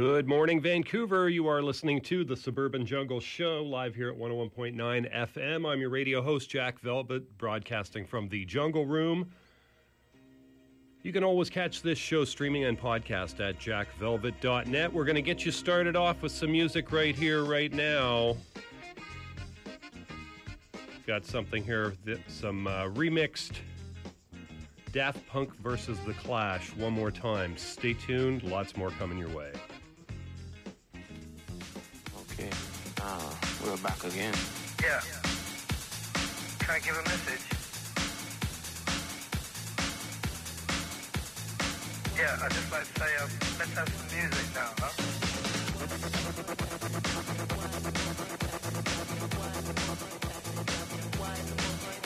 Good morning, Vancouver. You are listening to the Suburban Jungle Show live here at 101.9 FM. I'm your radio host, Jack Velvet, broadcasting from the Jungle Room. You can always catch this show streaming and podcast at jackvelvet.net. We're going to get you started off with some music right here, right now. Got something here, some uh, remixed Daft Punk versus The Clash one more time. Stay tuned, lots more coming your way. Okay, uh, we're back again. Yeah. Can I give a message? Yeah, I'd just like to say, um, let's have some music now, huh?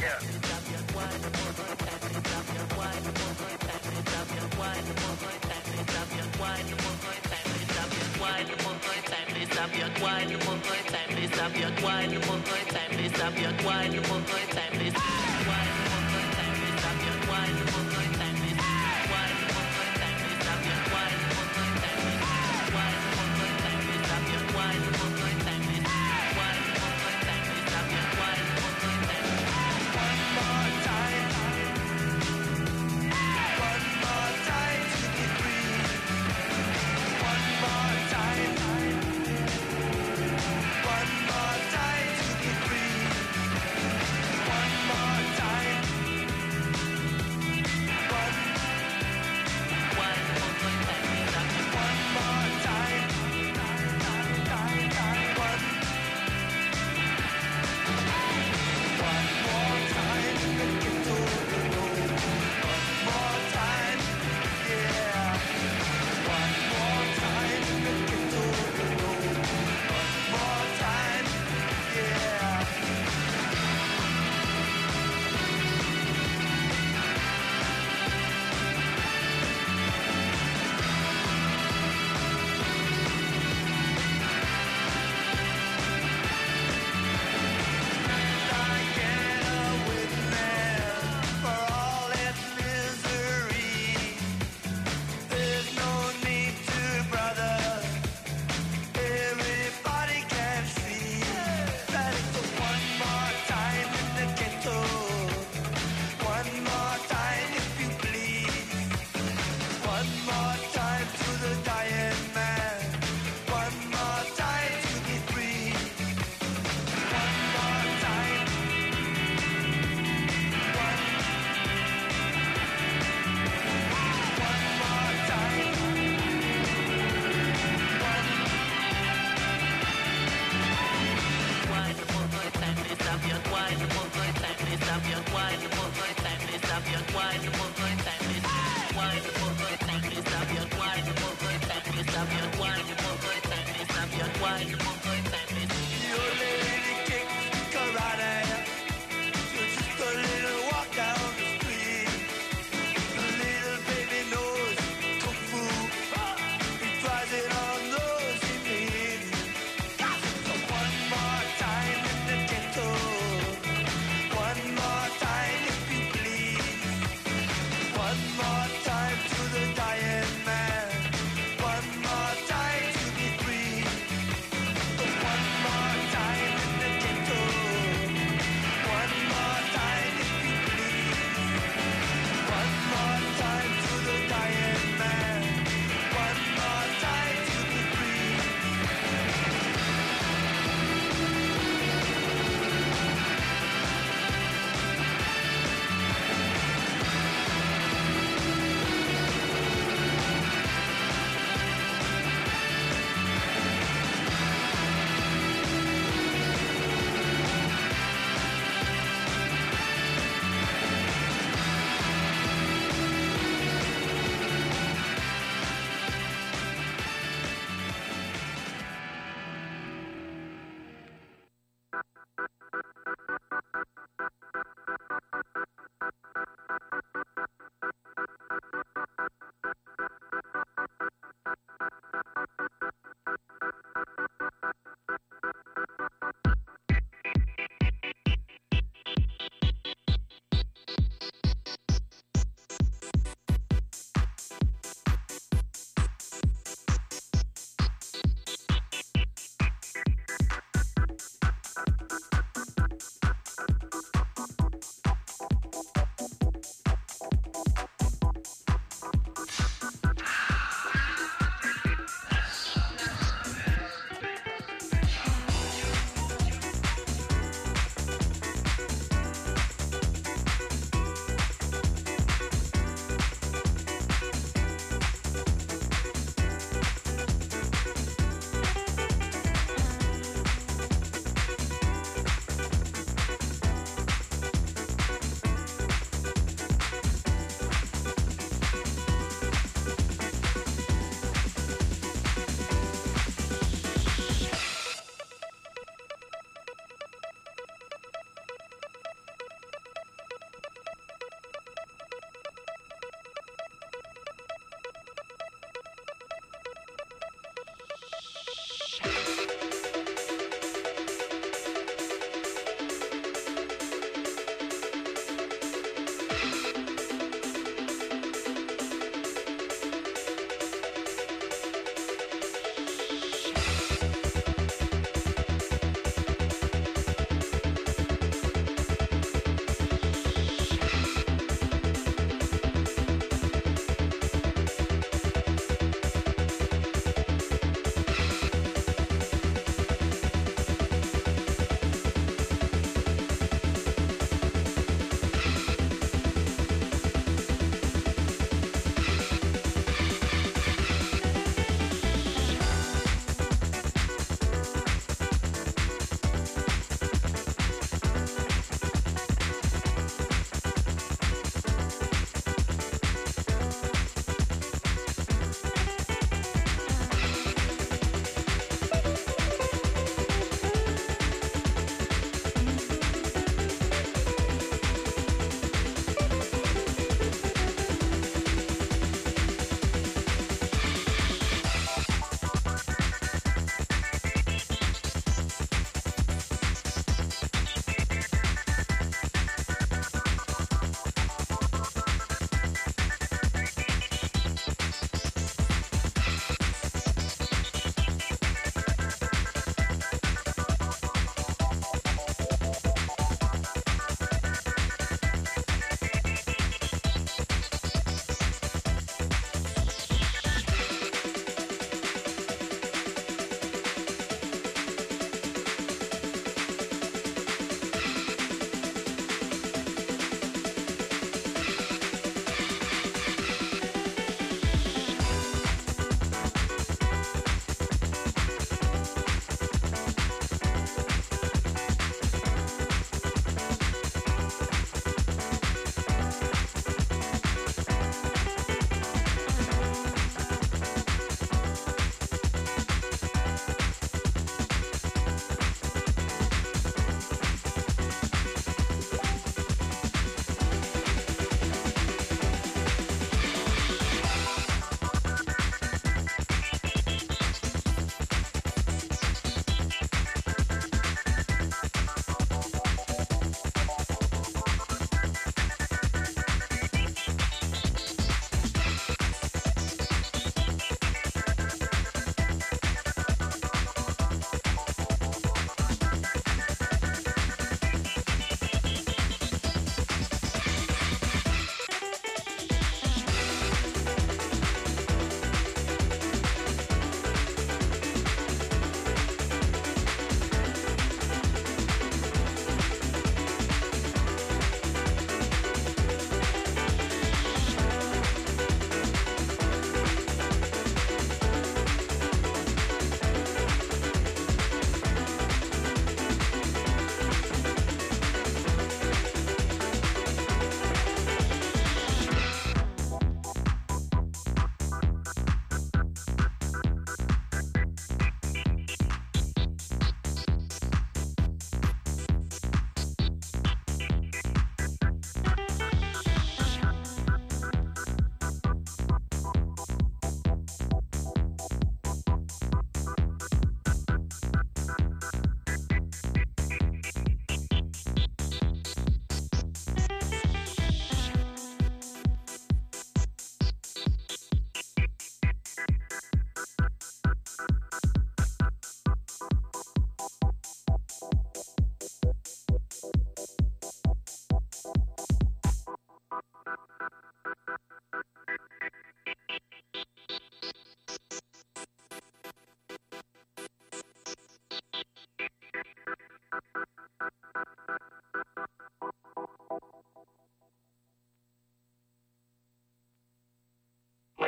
Yeah. One more time to be free.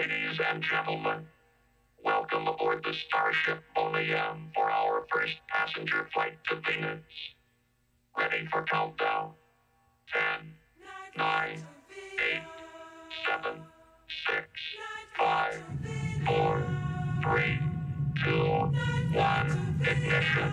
Ladies and gentlemen, welcome aboard the Starship Boneyam for our first passenger flight to Venus. Ready for countdown? 10, 9, 8, 7, 6, 5, 4, 3, 2, 1, ignition.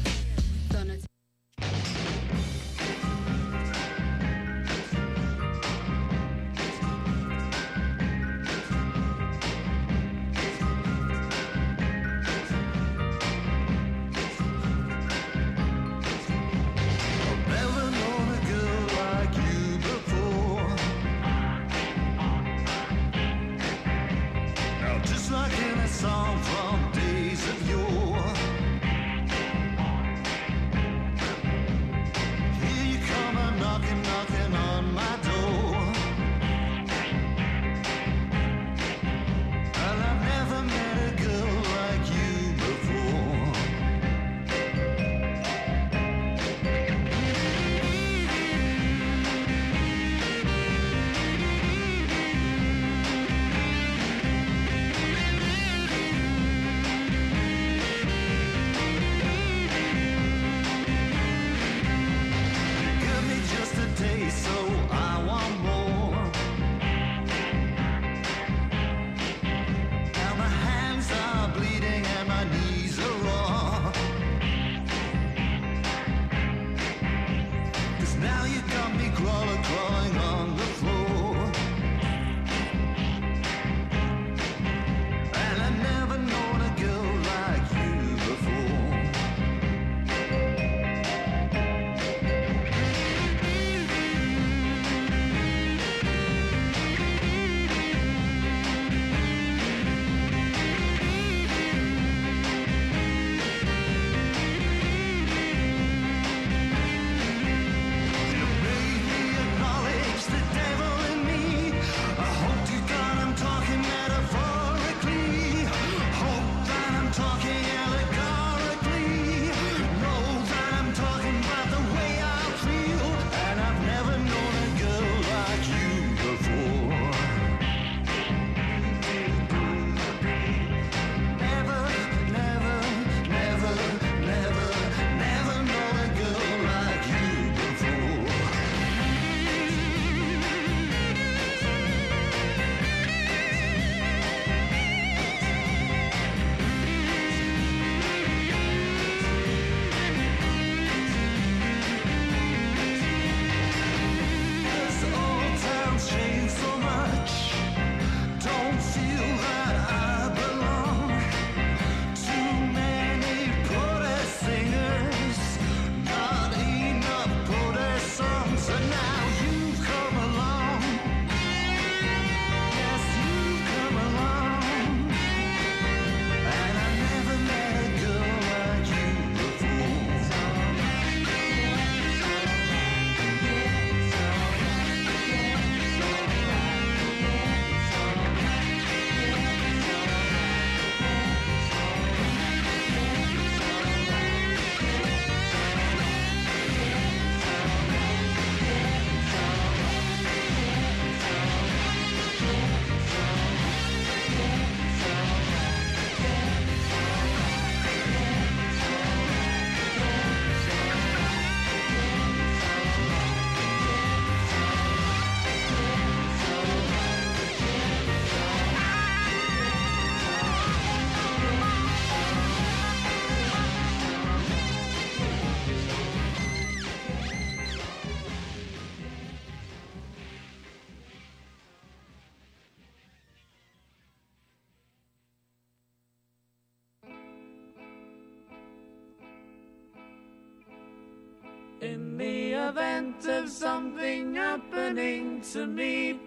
To me,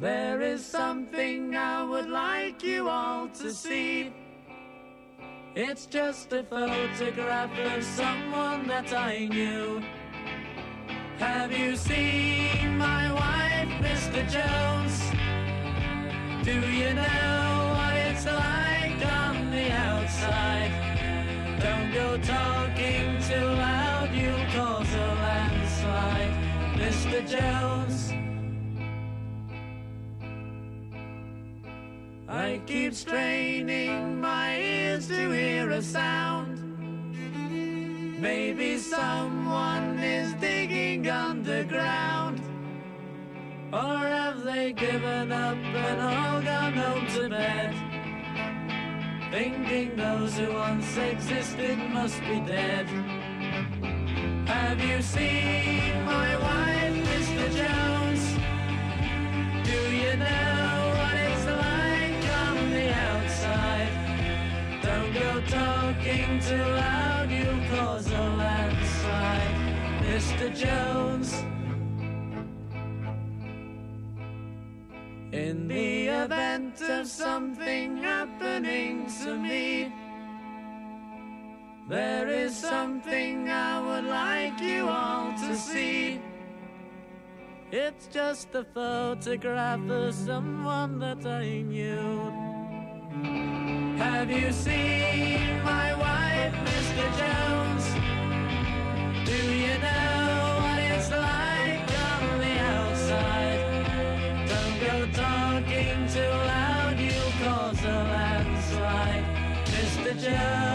there is something I would like you all to see. It's just a photograph of someone that I knew. Have you seen my wife, Mr. Jones? Do you know what it's like on the outside? Don't go talking too Mr. Jones. I keep straining my ears to hear a sound. Maybe someone is digging underground. Or have they given up and all gone home to bed? Thinking those who once existed must be dead. Have you seen my wife, too loud, you'll cause a landslide, Mr. Jones. In the event of something happening to me, there is something I would like you all to see. It's just a photograph of someone that I knew. Have you seen my wife, Mr. Jones? Do you know what it's like on the outside? Don't go talking too loud, you'll cause a landslide, Mr. Jones.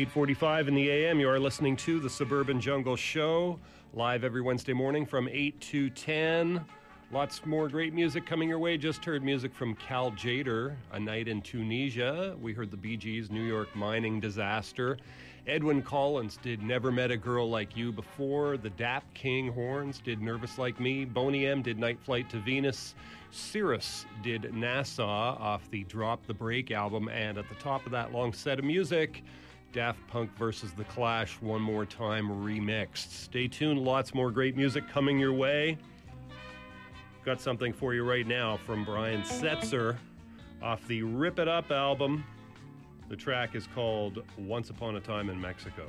8:45 in the AM. You are listening to the Suburban Jungle Show, live every Wednesday morning from 8 to 10. Lots more great music coming your way. Just heard music from Cal Tjader, A Night in Tunisia. We heard the Bee Gees, New York mining disaster. Edwyn Collins did Never Met a Girl Like You Before. The Dap King Horns did Nervous Like Me. Boney M did Night Flight to Venus. Cirrus did Nassau off the Drop the Break album. And at the top of that long set of music, Daft Punk versus The Clash, One More Time remixed. Stay tuned, lots more great music coming your way. Got something for you right now from Brian Setzer off the Rip It Up album. The track is called Once Upon a Time in Mexico.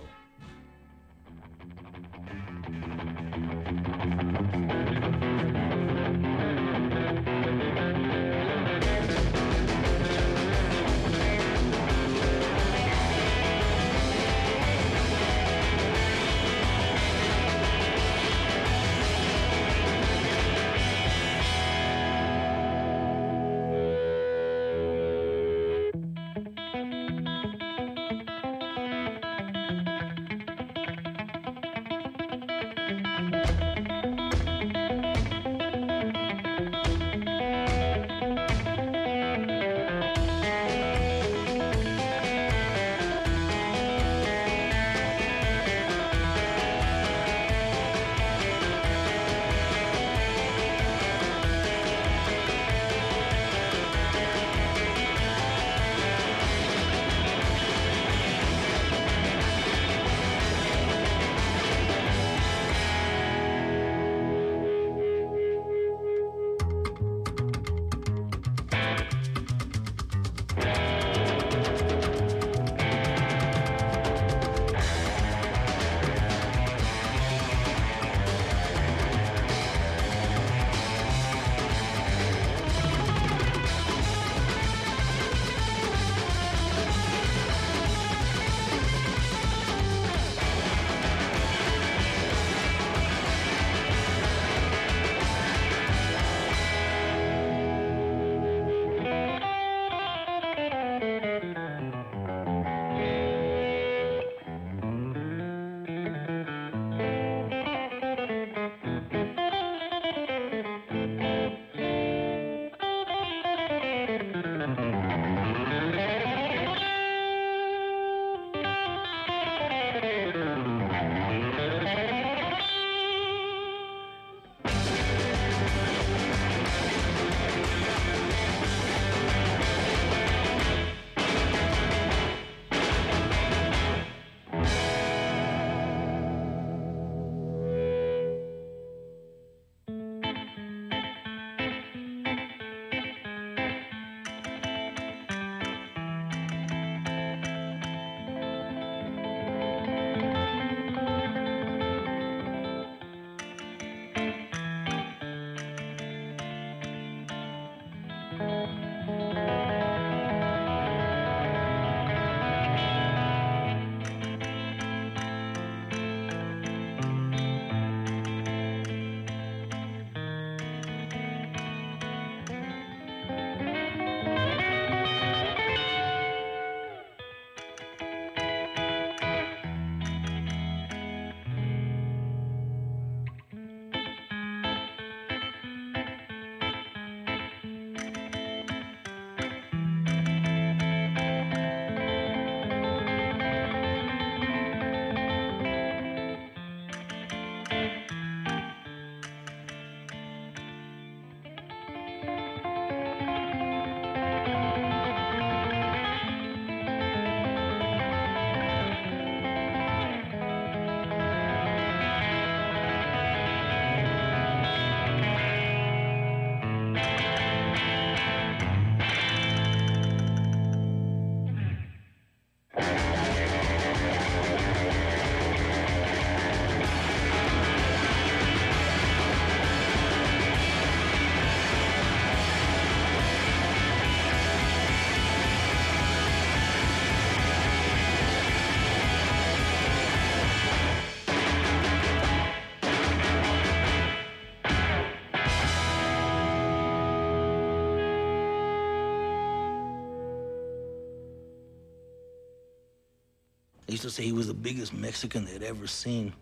Say he was the biggest Mexican they'd ever seen.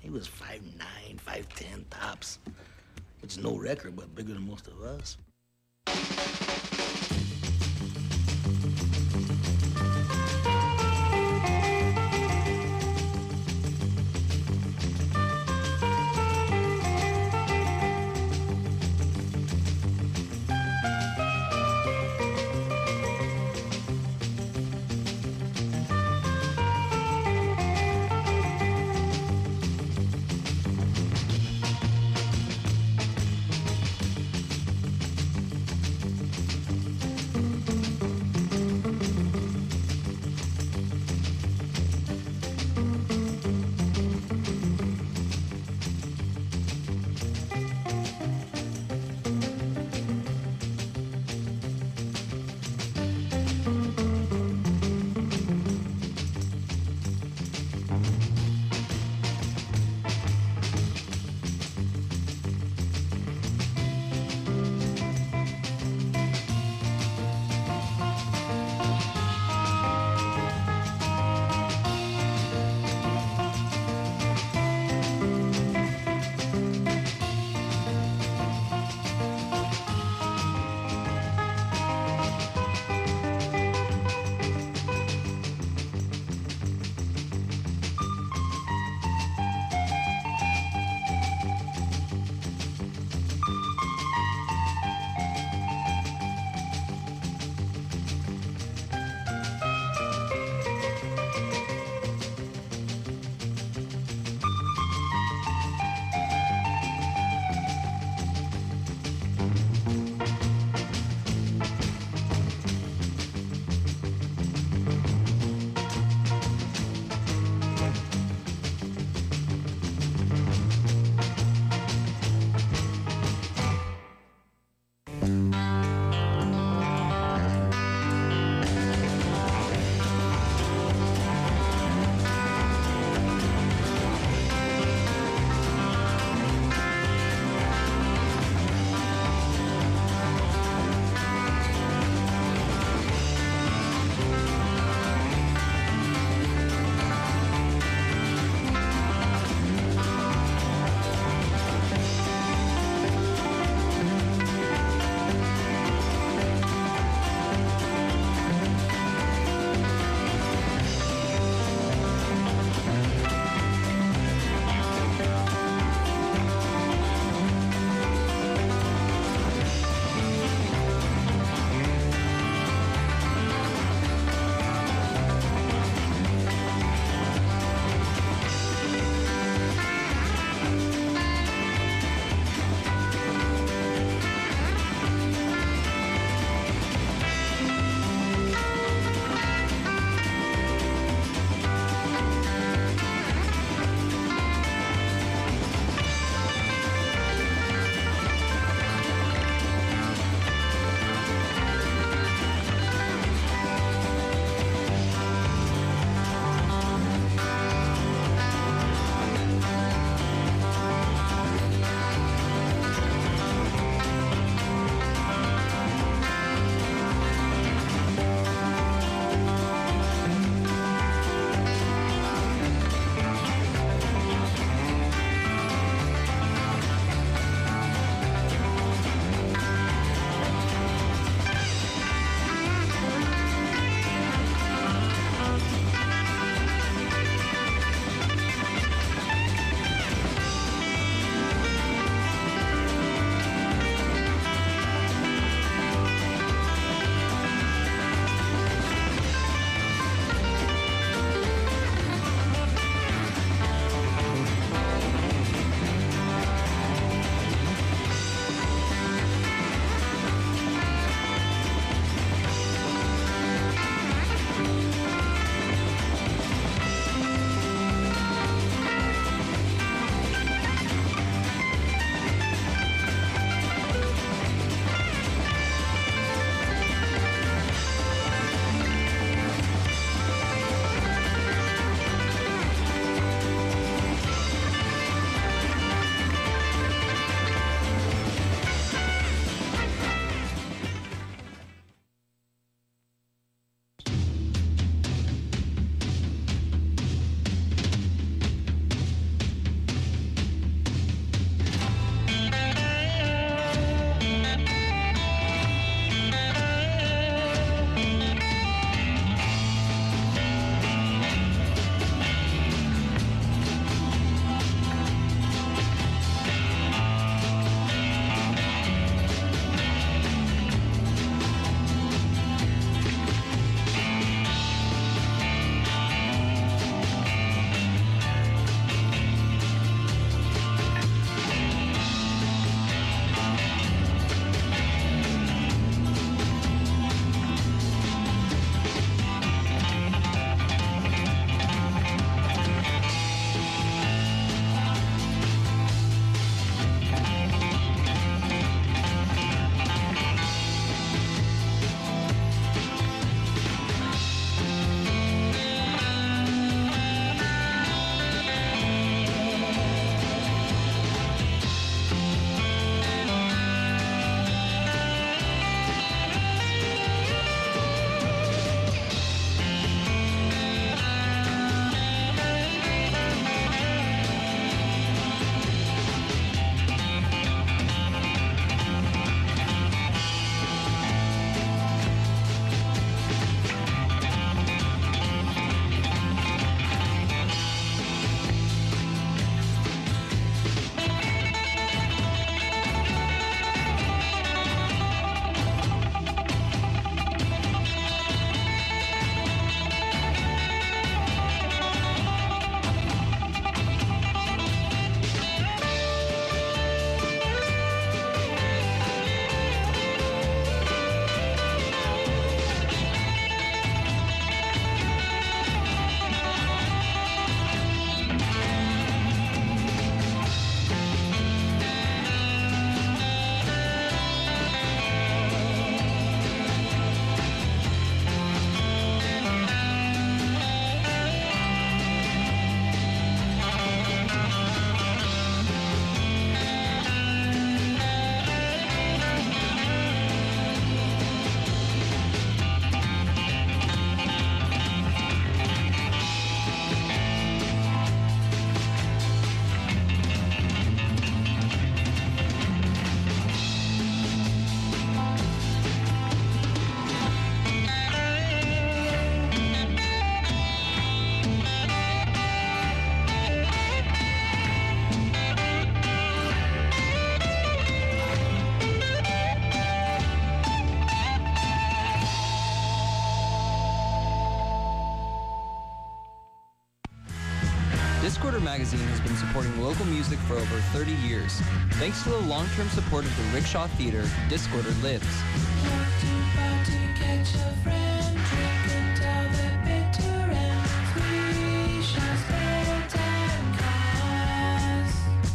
He was 5'9", 5'10", tops. Which is no record, but bigger than most of us. Magazine has been supporting local music for over 30 years. Thanks to the long-term support of the Rickshaw Theater, Discorder lives.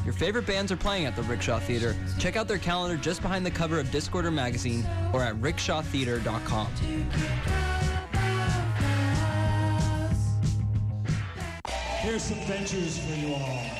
Your favorite bands are playing at the Rickshaw Theater. Check out their calendar just behind the cover of Discorder Magazine or at rickshawtheater.com. some ventures for you all.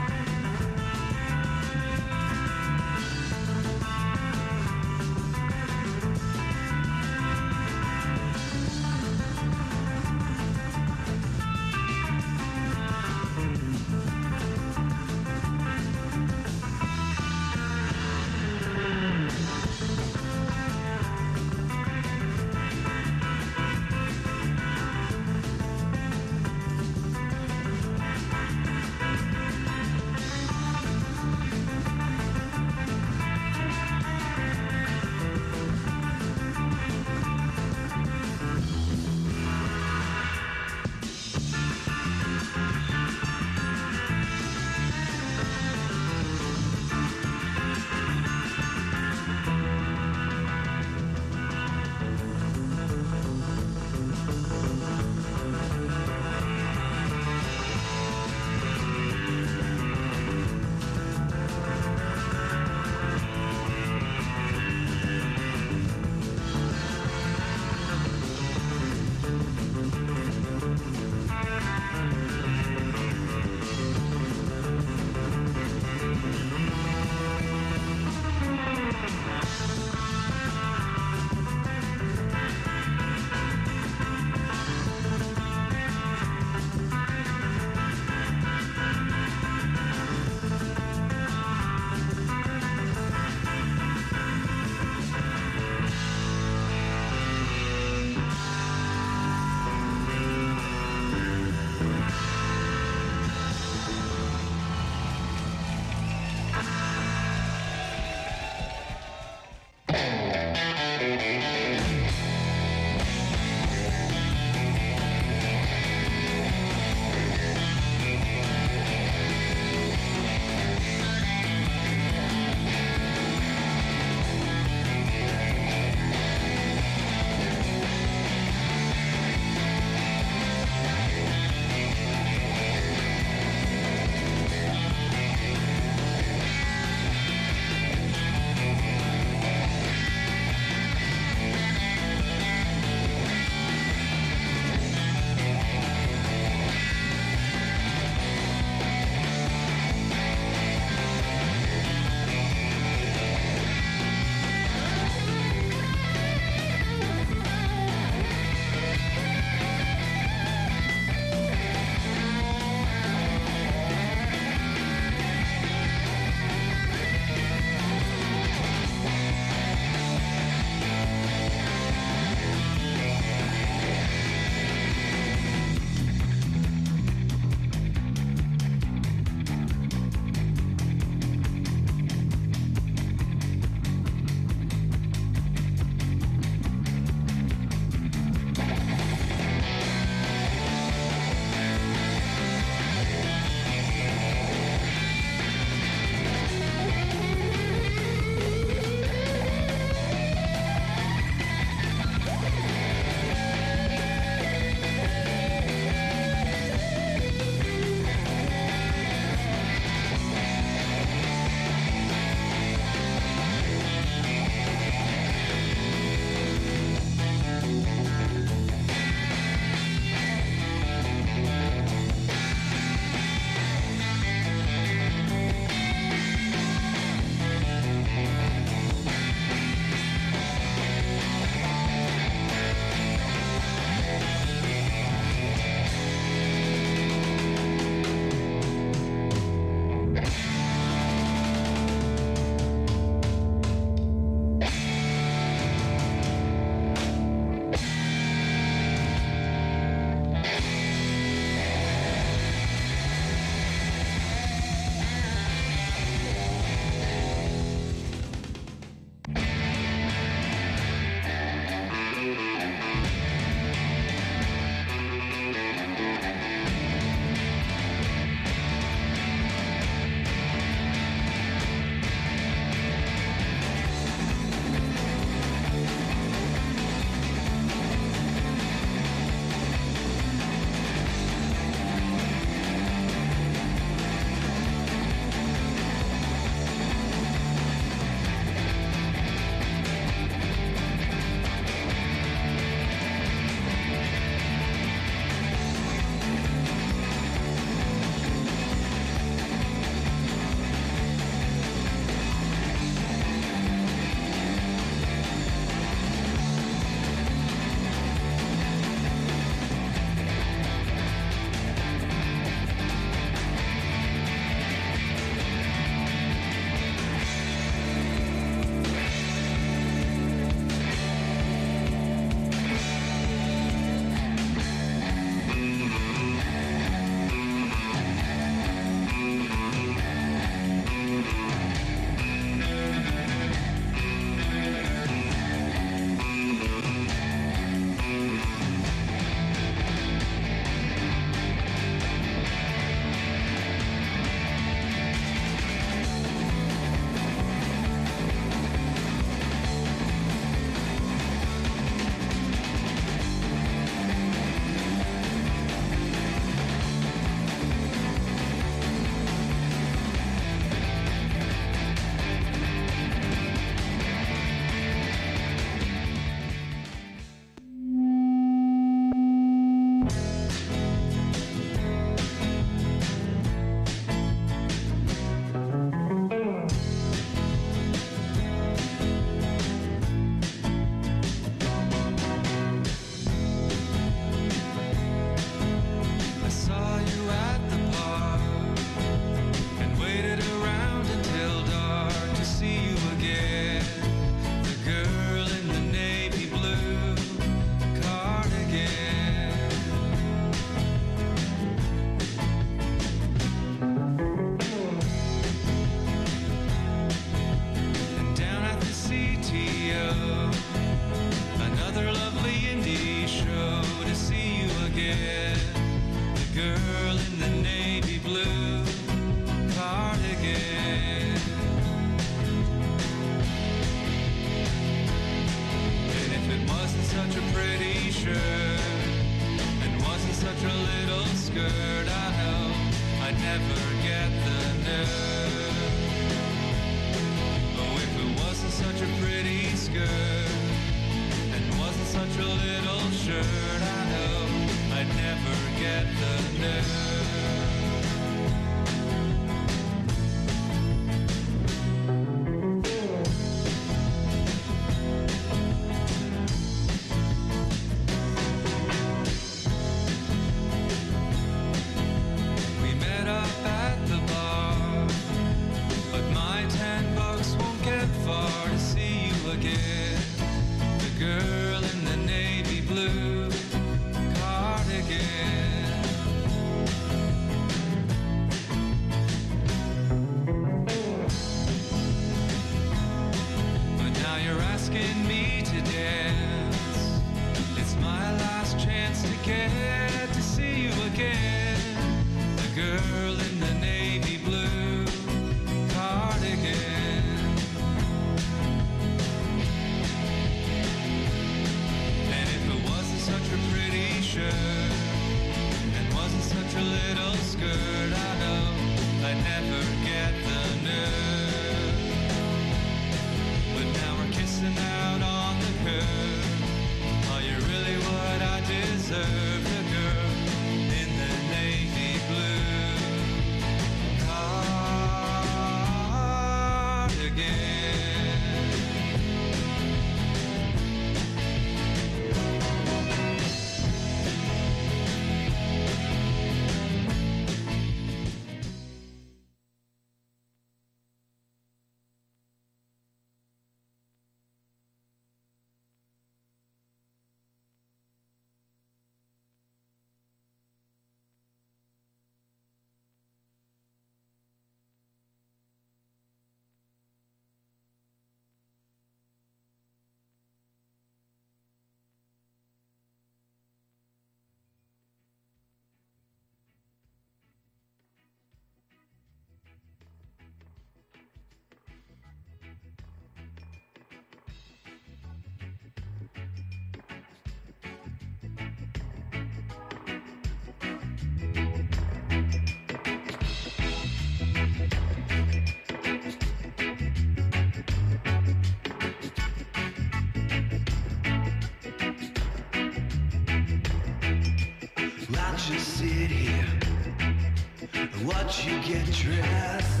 watch you get dressed.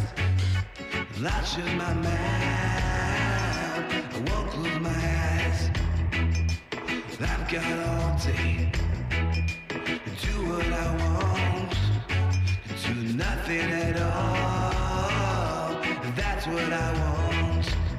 Latch in my mouth. I won't close my eyes. I've got all day to do what I want. To do nothing at all. That's what I want.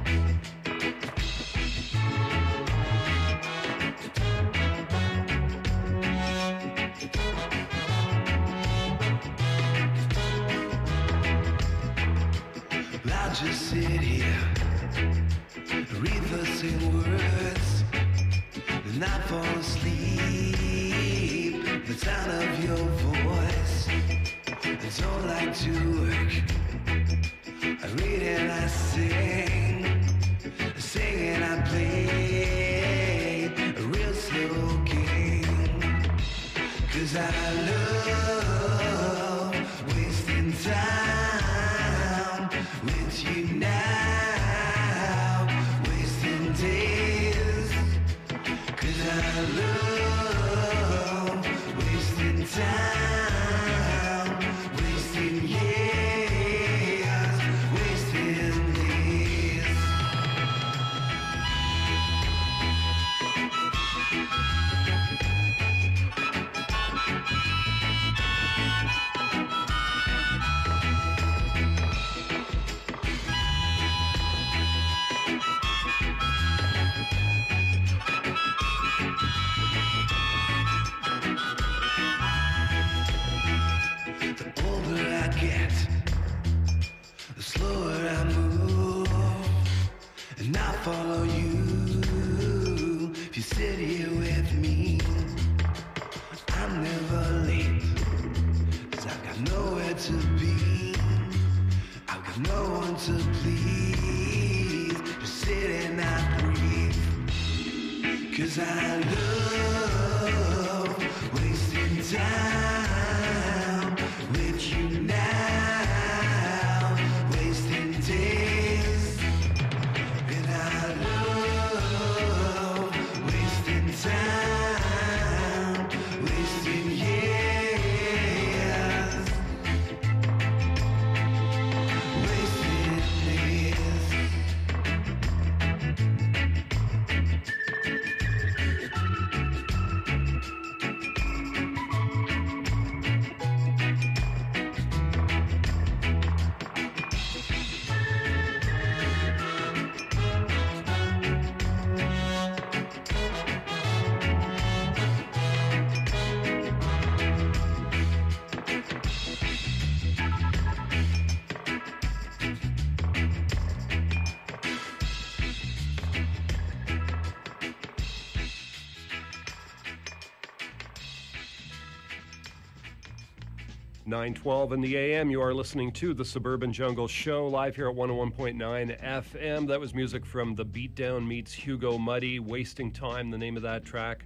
912 in the AM. You are listening to the Suburban Jungle Show live here at 101.9 FM. That was music from The Beatdown Meets Hugo Muddy, Wasting Time, the name of that track.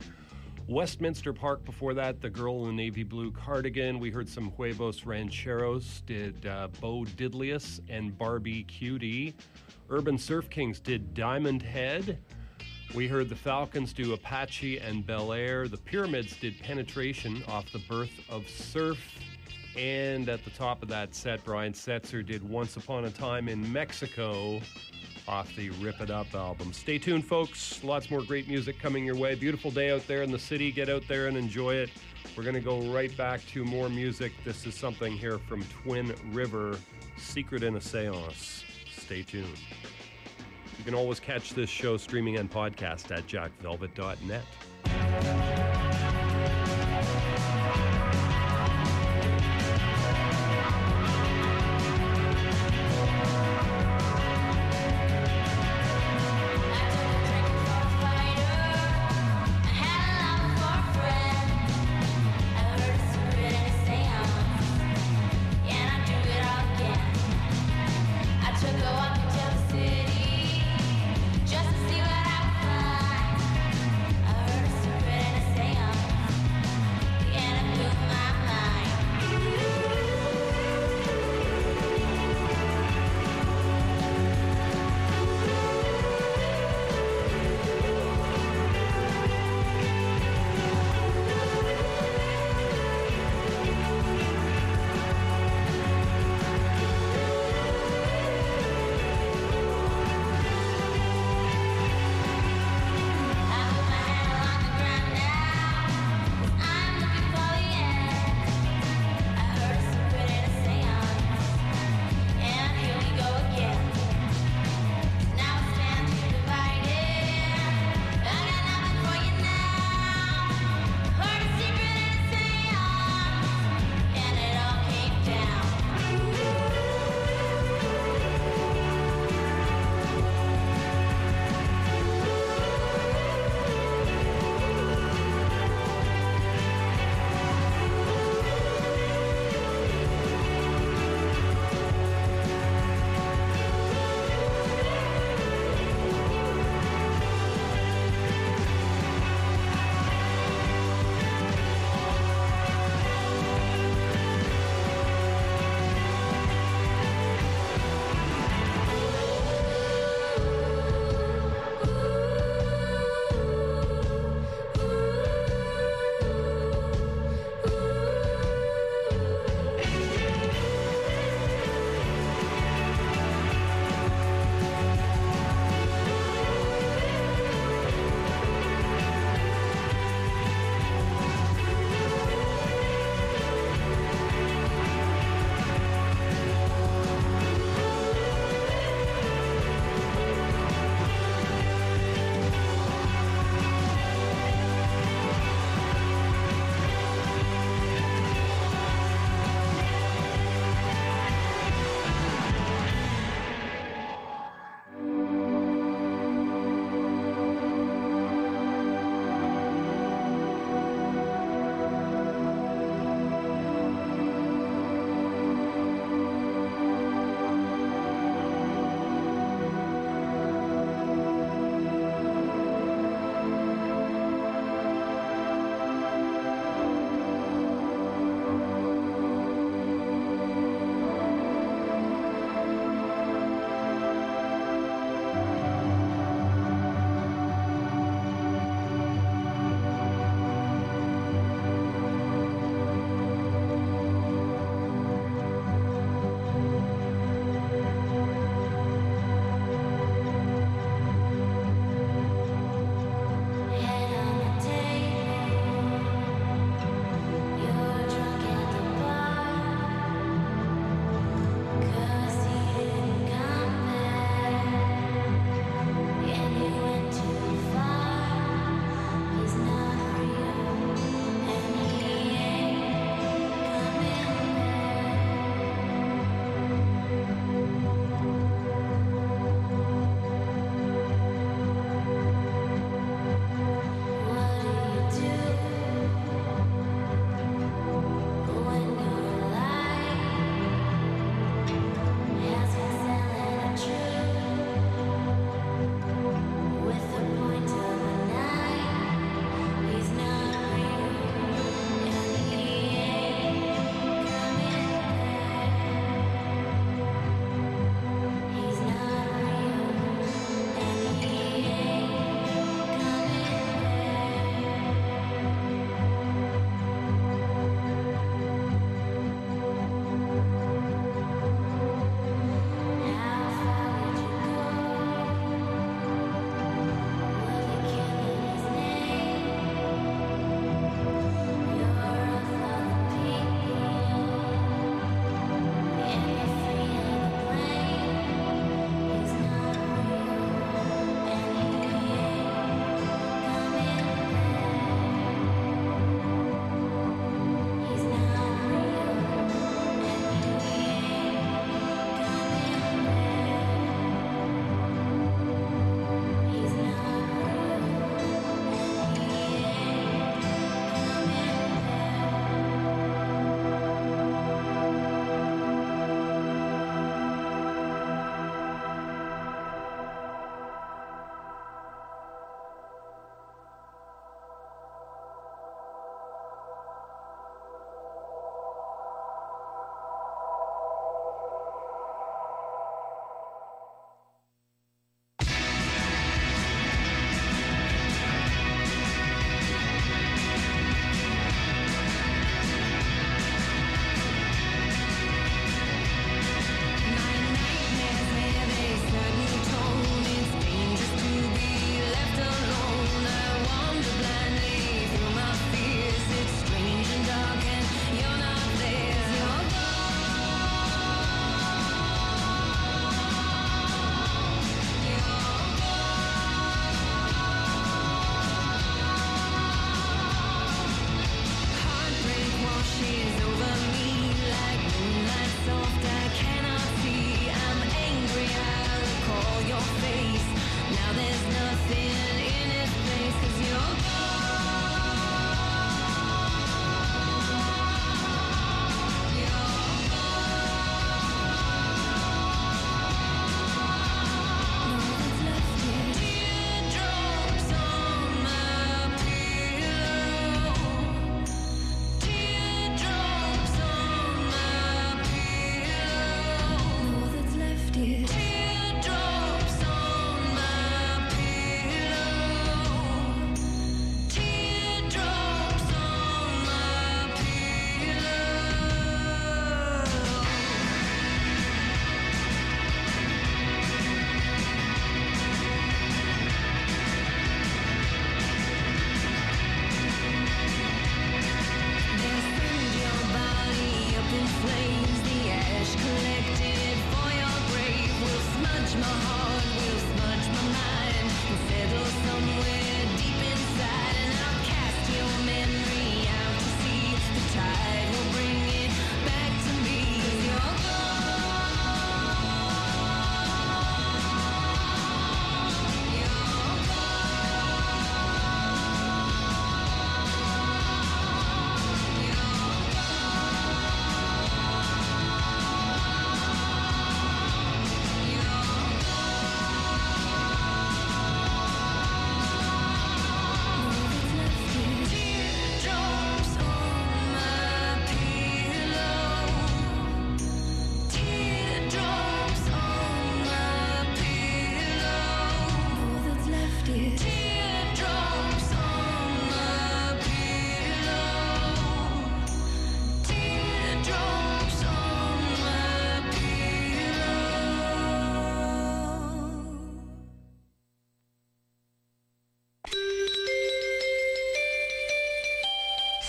Westminster Park before that, The Girl in the Navy Blue Cardigan. We heard some Huevos Rancheros, did uh, Bo Diddlius and Barbie Cutie. Urban Surf Kings did Diamond Head. We heard the Falcons do Apache and Bel Air. The Pyramids did Penetration off the Birth of Surf. And at the top of that set, Brian Setzer did Once Upon a Time in Mexico off the Rip It Up album. Stay tuned, folks. Lots more great music coming your way. Beautiful day out there in the city. Get out there and enjoy it. We're going to go right back to more music. This is something here from Twin River Secret in a Seance. Stay tuned. You can always catch this show streaming and podcast at jackvelvet.net.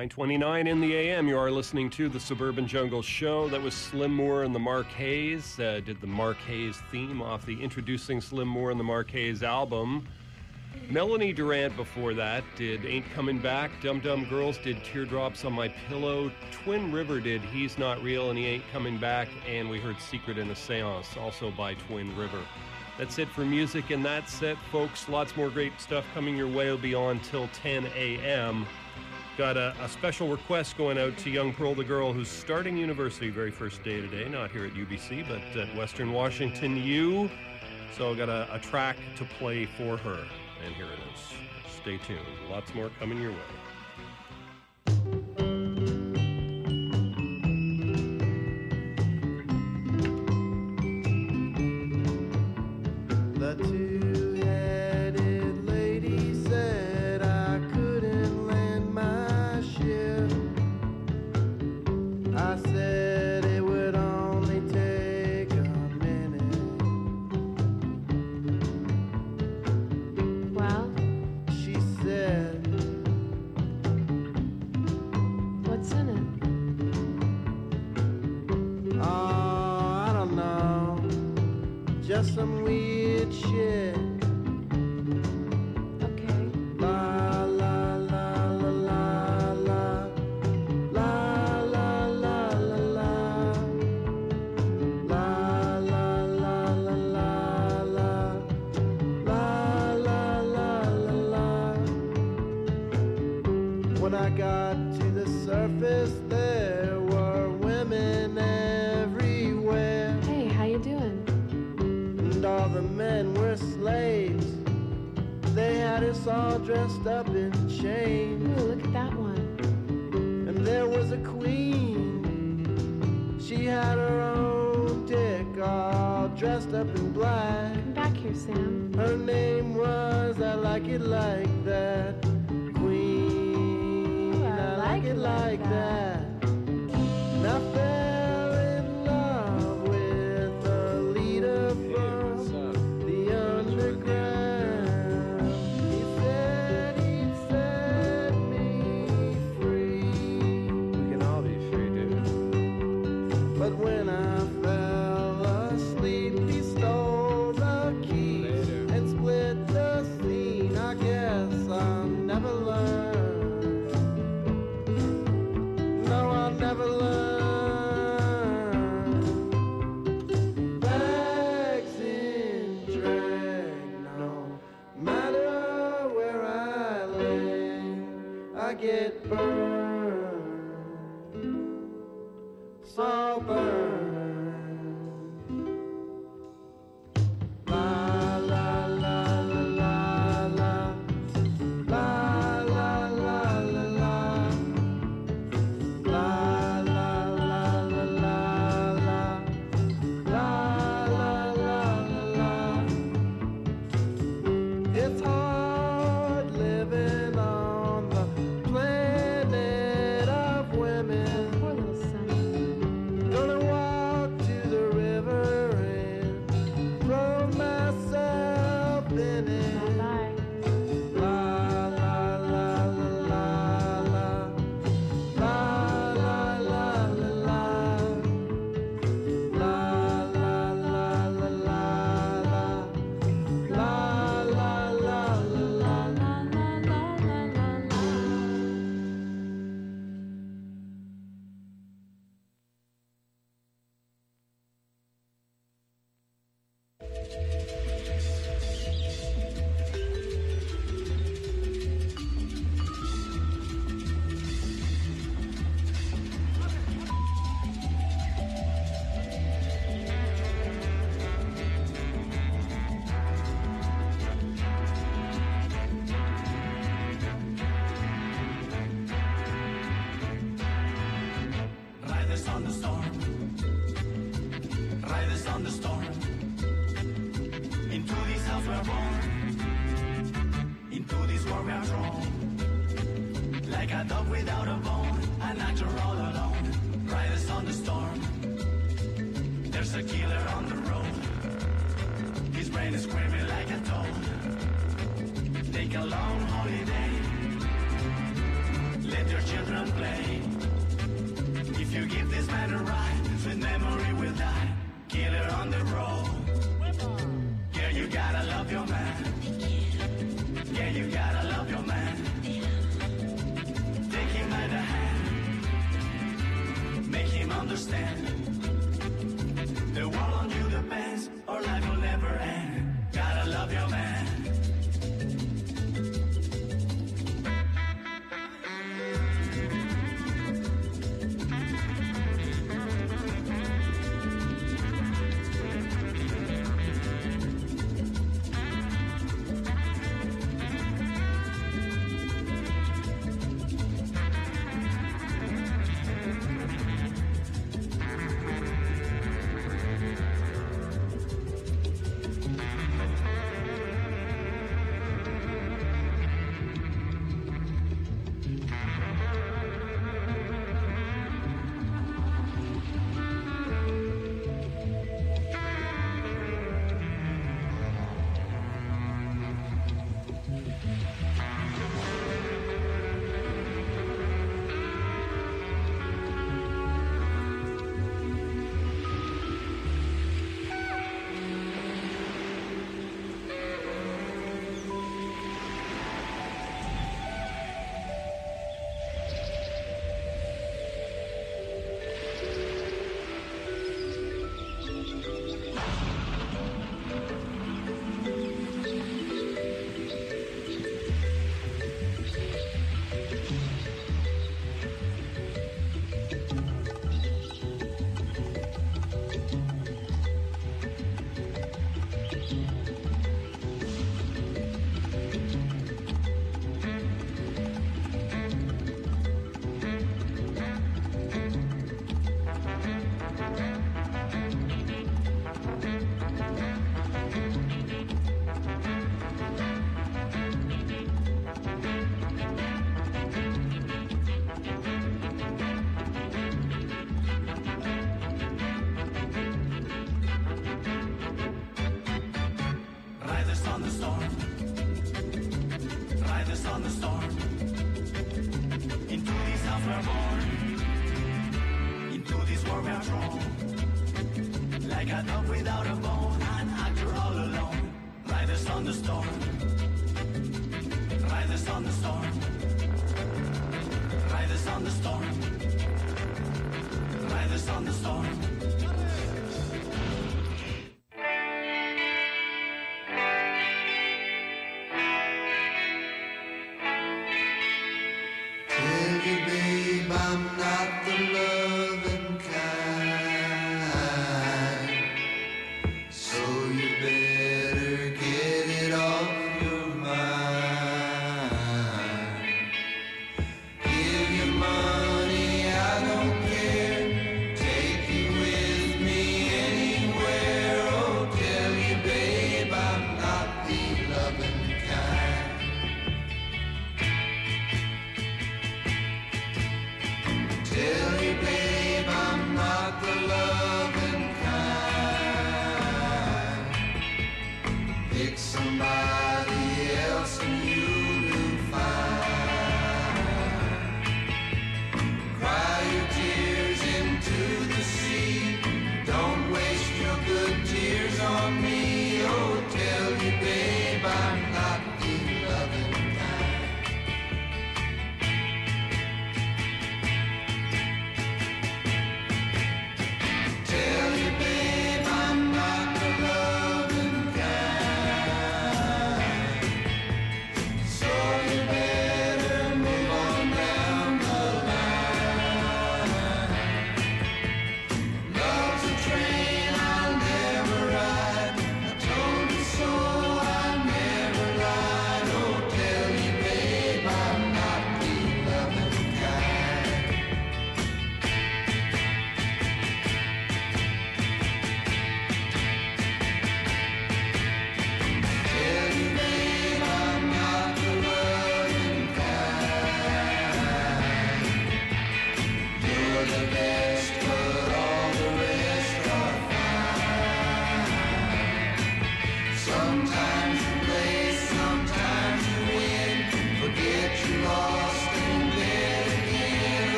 929 in the AM. You are listening to the Suburban Jungle Show. That was Slim Moore and the Marquez. Uh, did the Marquez theme off the Introducing Slim Moore and the Marquez album. Melanie Durrant before that did Ain't Coming Back. Dum Dum Girls did Teardrops on My Pillow. Twin River did He's Not Real and He Ain't Coming Back. And we heard Secret in a Seance, also by Twin River. That's it for music and that's it, folks. Lots more great stuff coming your way. It'll be on till 10 a.m. Got a, a special request going out to young Pearl the girl who's starting university very first day today, not here at UBC, but at Western Washington U. So I got a, a track to play for her, and here it is. Stay tuned. Lots more coming your way. Just some all dressed up in chains. Ooh, look at that one. And there was a queen. She had her own dick, all dressed up in black. Come back here, Sam. Her name was I Like It Like That.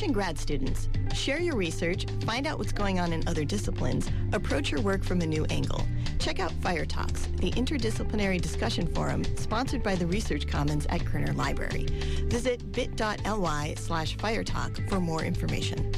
Attention grad students. Share your research, find out what's going on in other disciplines, approach your work from a new angle. Check out Fire Talks, the interdisciplinary discussion forum sponsored by the Research Commons at Koerner Library. Visit bit.ly slash firetalk for more information.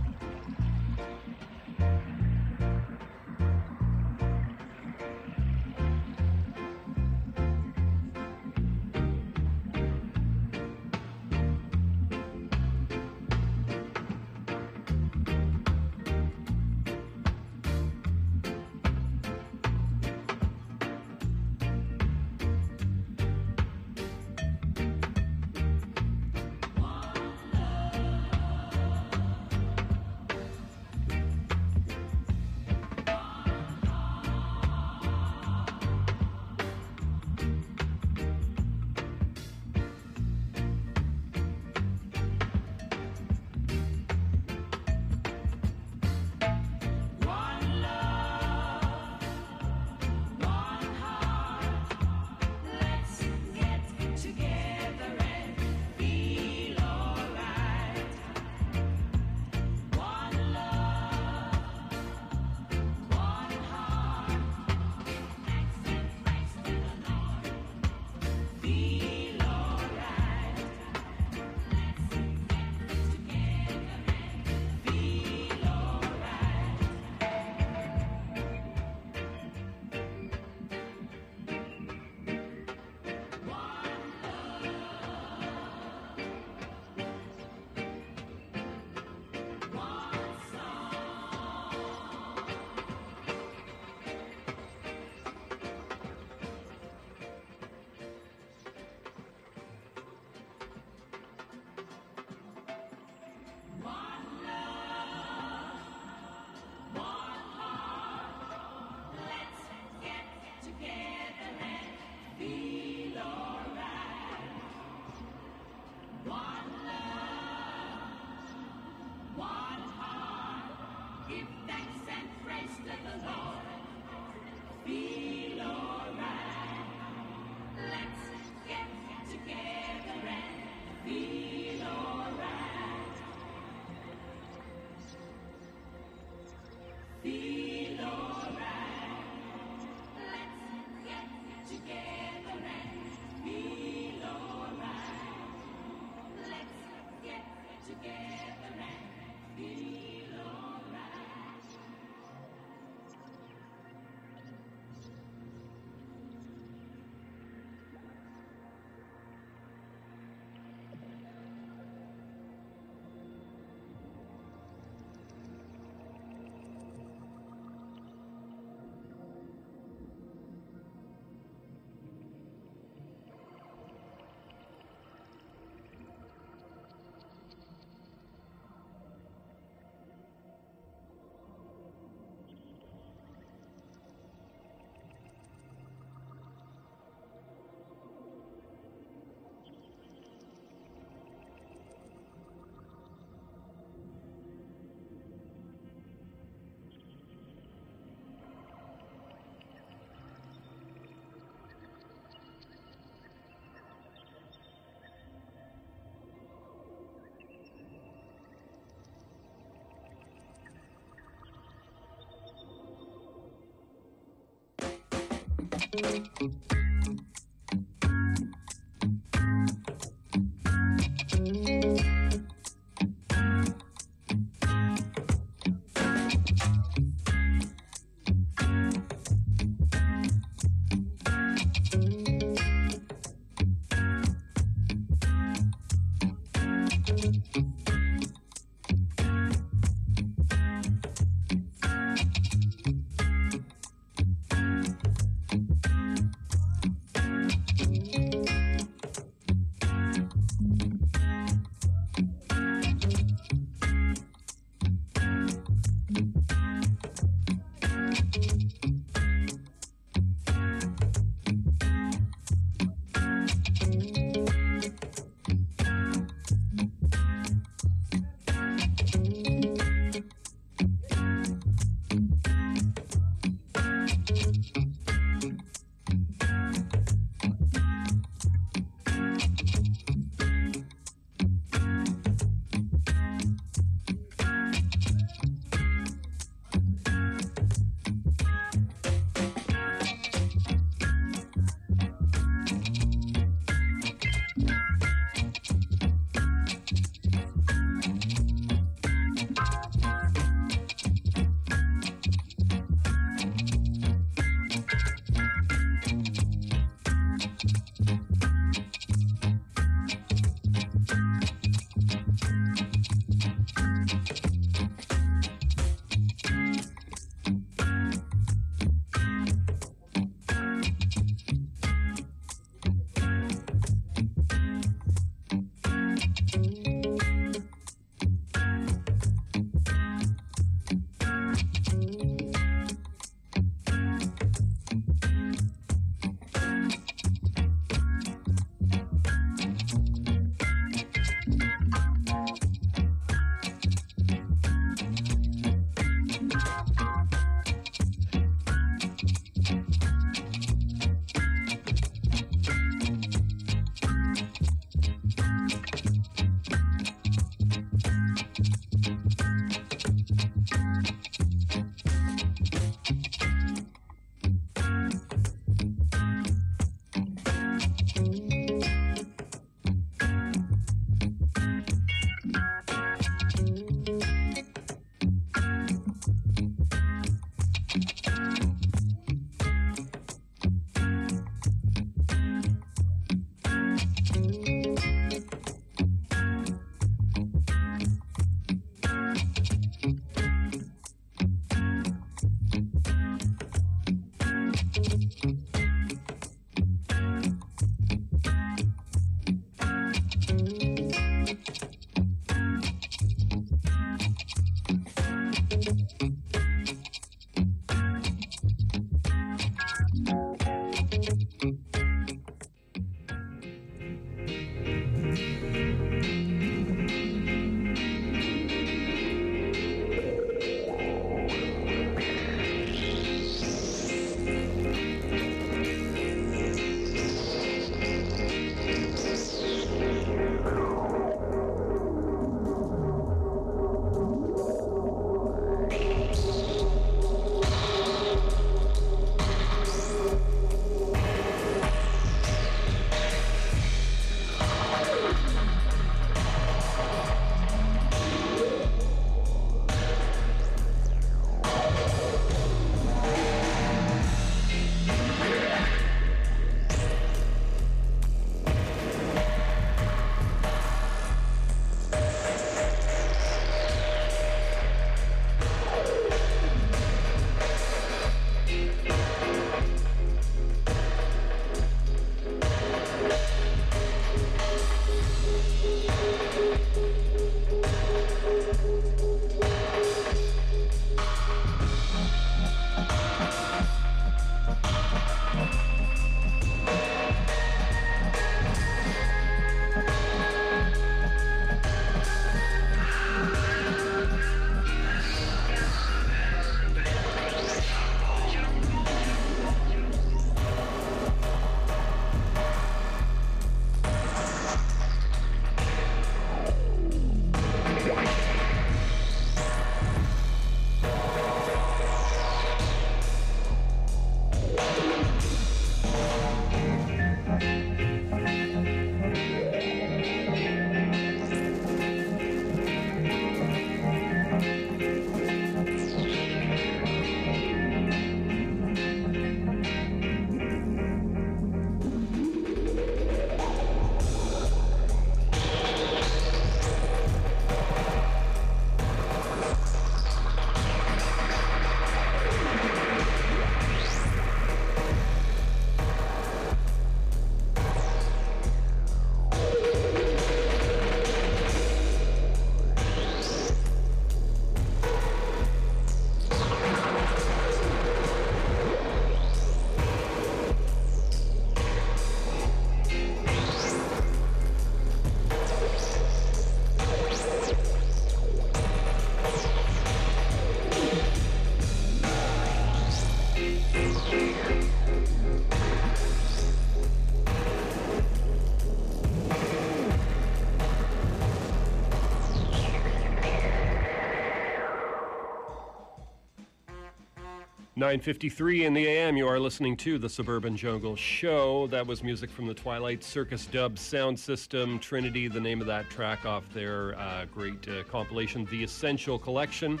9:53 in the AM. You are listening to the Suburban Jungle Show. That was music from the Twilight Circus Dub Sound System. Trinity, the name of that track off their uh, great uh, compilation, The Essential Collection.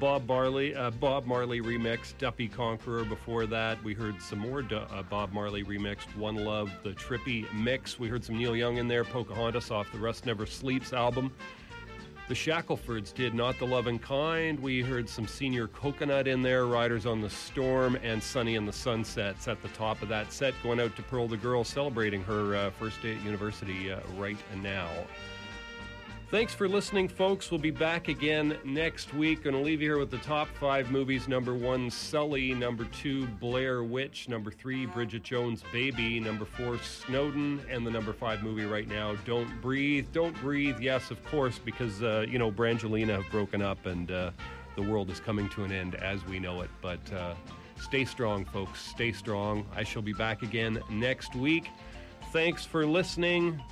Bob Marley, uh, Bob Marley remix, Duppy Conqueror. Before that, we heard some more Du- uh, Bob Marley remixed, One Love, the Trippy mix. We heard some Neil Young in there, Pocahontas off the Rust Never Sleeps album. The Shacklefords did Not the Loving Kind. We heard some Señor Coconut in there, Riders on the Storm, and Sunny in the Sunsets at the top of that set, going out to Pearl the Girl, celebrating her uh, first day at university uh, right now. Thanks for listening, folks. We'll be back again next week. Going to leave you here with the top five movies. Number one, Sully. Number two, Blair Witch. Number three, Bridget Jones' Baby. Number four, Snowden. And the number five movie right now, Don't Breathe. Don't Breathe, yes, of course, because, uh, you know, Brangelina have broken up and uh, the world is coming to an end as we know it. But uh, stay strong, folks. Stay strong. I shall be back again next week. Thanks for listening.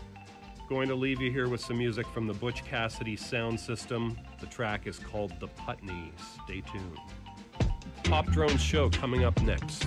Going to leave you here with some music from the Butch Cassidy sound system. The track is called The Putney. Stay tuned. Pop Drone Show coming up next.